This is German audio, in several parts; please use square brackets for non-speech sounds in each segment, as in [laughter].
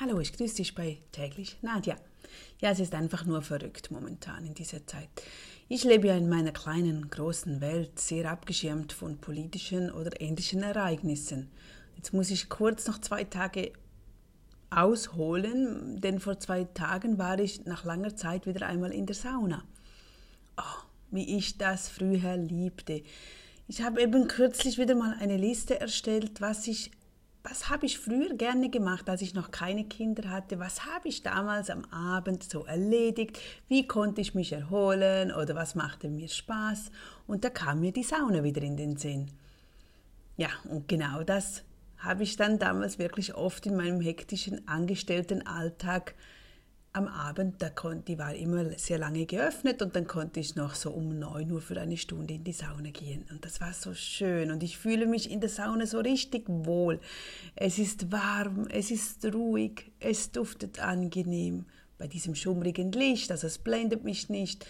Hallo, ich grüße dich bei täglich Nadja. Ja, es ist einfach nur verrückt momentan in dieser Zeit. Ich lebe ja in meiner kleinen, großen Welt, sehr abgeschirmt von politischen oder ähnlichen Ereignissen. Jetzt muss ich kurz noch zwei Tage ausholen, denn vor zwei Tagen war ich nach langer Zeit wieder einmal in der Sauna. Oh, wie ich das früher liebte. Ich habe eben kürzlich wieder mal eine Liste erstellt, was ich was habe ich früher gerne gemacht, als ich noch keine Kinder hatte? Was habe ich damals am Abend so erledigt? Wie konnte ich mich erholen oder was machte mir Spaß? Und da kam mir die Sauna wieder in den Sinn. Ja, und genau das habe ich dann damals wirklich oft in meinem hektischen Angestelltenalltag am Abend, da konnte, die war immer sehr lange geöffnet und dann konnte ich noch so um 9 Uhr für eine Stunde in die Sauna gehen. Und das war so schön und ich fühle mich in der Sauna so richtig wohl. Es ist warm, es ist ruhig, es duftet angenehm bei diesem schummrigen Licht, also es blendet mich nicht.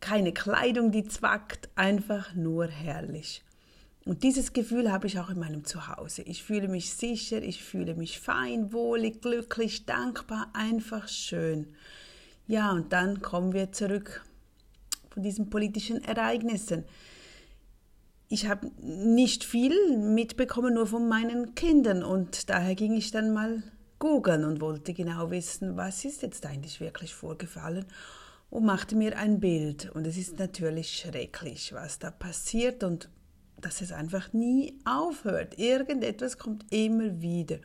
Keine Kleidung, die zwackt, einfach nur herrlich. Und dieses Gefühl habe ich auch in meinem Zuhause. Ich fühle mich sicher, ich fühle mich fein, wohlig, glücklich, dankbar, einfach schön. Ja, und dann kommen wir zurück von diesen politischen Ereignissen. Ich habe nicht viel mitbekommen, nur von meinen Kindern und daher ging ich dann mal googeln und wollte genau wissen, was ist jetzt eigentlich wirklich vorgefallen und machte mir ein Bild. Und es ist natürlich schrecklich, was da passiert und dass es einfach nie aufhört. Irgendetwas kommt immer wieder.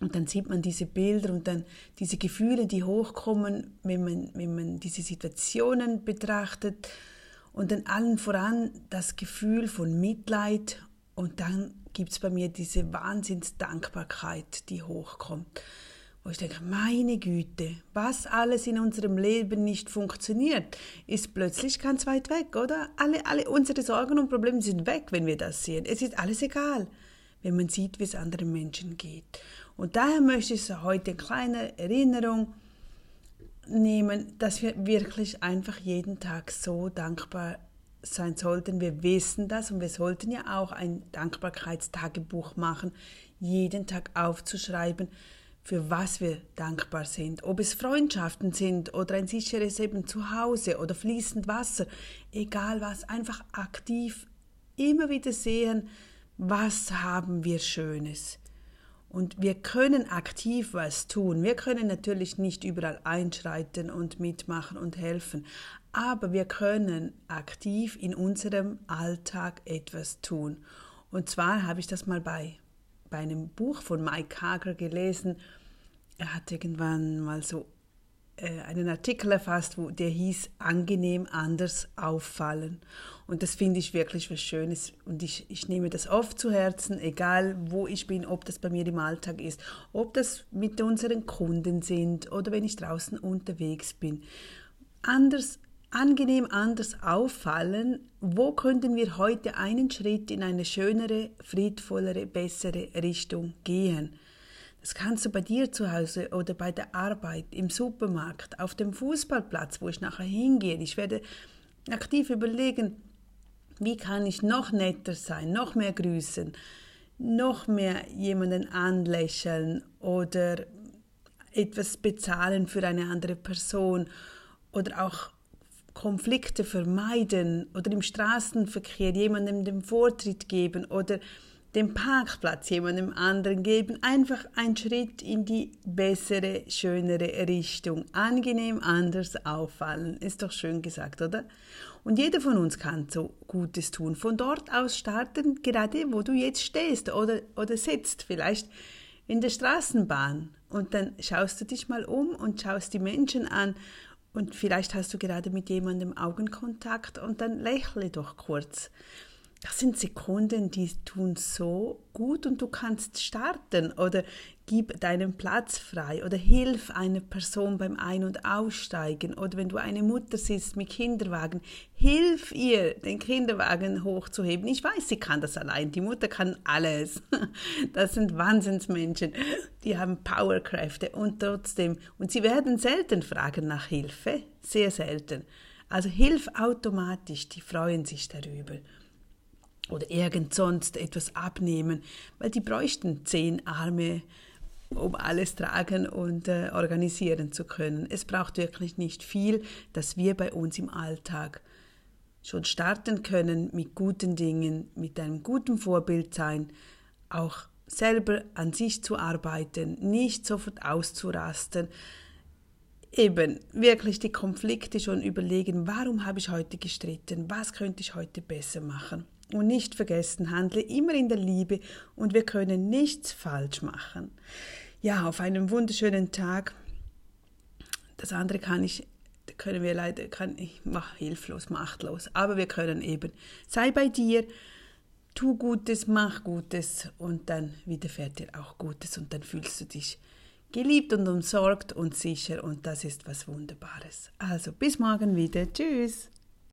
Und dann sieht man diese Bilder und dann diese Gefühle, die hochkommen, wenn man, wenn man diese Situationen betrachtet. Und dann allen voran das Gefühl von Mitleid. Und dann gibt es bei mir diese Wahnsinnsdankbarkeit, die hochkommt wo ich denke, meine Güte, was alles in unserem Leben nicht funktioniert, ist plötzlich ganz weit weg, oder? Alle, alle unsere Sorgen und Probleme sind weg, wenn wir das sehen. Es ist alles egal, wenn man sieht, wie es anderen Menschen geht. Und daher möchte ich heute eine kleine Erinnerung nehmen, dass wir wirklich einfach jeden Tag so dankbar sein sollten. Wir wissen das und wir sollten ja auch ein Dankbarkeitstagebuch machen, jeden Tag aufzuschreiben, für was wir dankbar sind. Ob es Freundschaften sind oder ein sicheres Leben zu Hause oder fließend Wasser, egal was, einfach aktiv immer wieder sehen, was haben wir Schönes. Und wir können aktiv was tun. Wir können natürlich nicht überall einschreiten und mitmachen und helfen, aber wir können aktiv in unserem Alltag etwas tun. Und zwar habe ich das mal bei bei einem Buch von Mike Hager gelesen. Er hat irgendwann mal so äh, einen Artikel erfasst, wo der hieß angenehm anders auffallen. Und das finde ich wirklich was Schönes. Und ich, ich nehme das oft zu Herzen, egal wo ich bin, ob das bei mir im Alltag ist, ob das mit unseren Kunden sind oder wenn ich draußen unterwegs bin. Anders angenehm anders auffallen, wo könnten wir heute einen Schritt in eine schönere, friedvollere, bessere Richtung gehen? Das kannst du bei dir zu Hause oder bei der Arbeit, im Supermarkt, auf dem Fußballplatz, wo ich nachher hingehe. Ich werde aktiv überlegen, wie kann ich noch netter sein, noch mehr grüßen, noch mehr jemanden anlächeln oder etwas bezahlen für eine andere Person oder auch Konflikte vermeiden oder im Straßenverkehr jemandem den Vortritt geben oder den Parkplatz jemandem anderen geben, einfach ein Schritt in die bessere, schönere Richtung, angenehm anders auffallen, ist doch schön gesagt, oder? Und jeder von uns kann so Gutes tun. Von dort aus starten, gerade wo du jetzt stehst oder, oder sitzt, vielleicht in der Straßenbahn. Und dann schaust du dich mal um und schaust die Menschen an und vielleicht hast du gerade mit jemandem Augenkontakt und dann lächle doch kurz. Das sind Sekunden, die tun so gut und du kannst starten oder gib deinen Platz frei oder hilf einer Person beim Ein- und Aussteigen oder wenn du eine Mutter siehst mit Kinderwagen, hilf ihr, den Kinderwagen hochzuheben. Ich weiß, sie kann das allein, die Mutter kann alles. [laughs] Das sind Wahnsinnsmenschen, die haben Powerkräfte und trotzdem, und sie werden selten fragen nach Hilfe, sehr selten. Also hilf automatisch, die freuen sich darüber oder irgend sonst etwas abnehmen, weil die bräuchten zehn Arme um alles tragen und äh, organisieren zu können. Es braucht wirklich nicht viel, dass wir bei uns im Alltag schon starten können mit guten Dingen, mit einem guten Vorbild sein, auch selber an sich zu arbeiten, nicht sofort auszurasten, eben wirklich die Konflikte schon überlegen, warum habe ich heute gestritten, was könnte ich heute besser machen. Und nicht vergessen, handle immer in der Liebe und wir können nichts falsch machen. Ja, auf einem wunderschönen Tag. Das andere kann ich, können wir leider, kann ich, mach, hilflos, machtlos. Aber wir können eben, sei bei dir, tu Gutes, mach Gutes und dann widerfährt dir auch Gutes und dann fühlst du dich geliebt und umsorgt und sicher und das ist was Wunderbares. Also bis morgen wieder. Tschüss.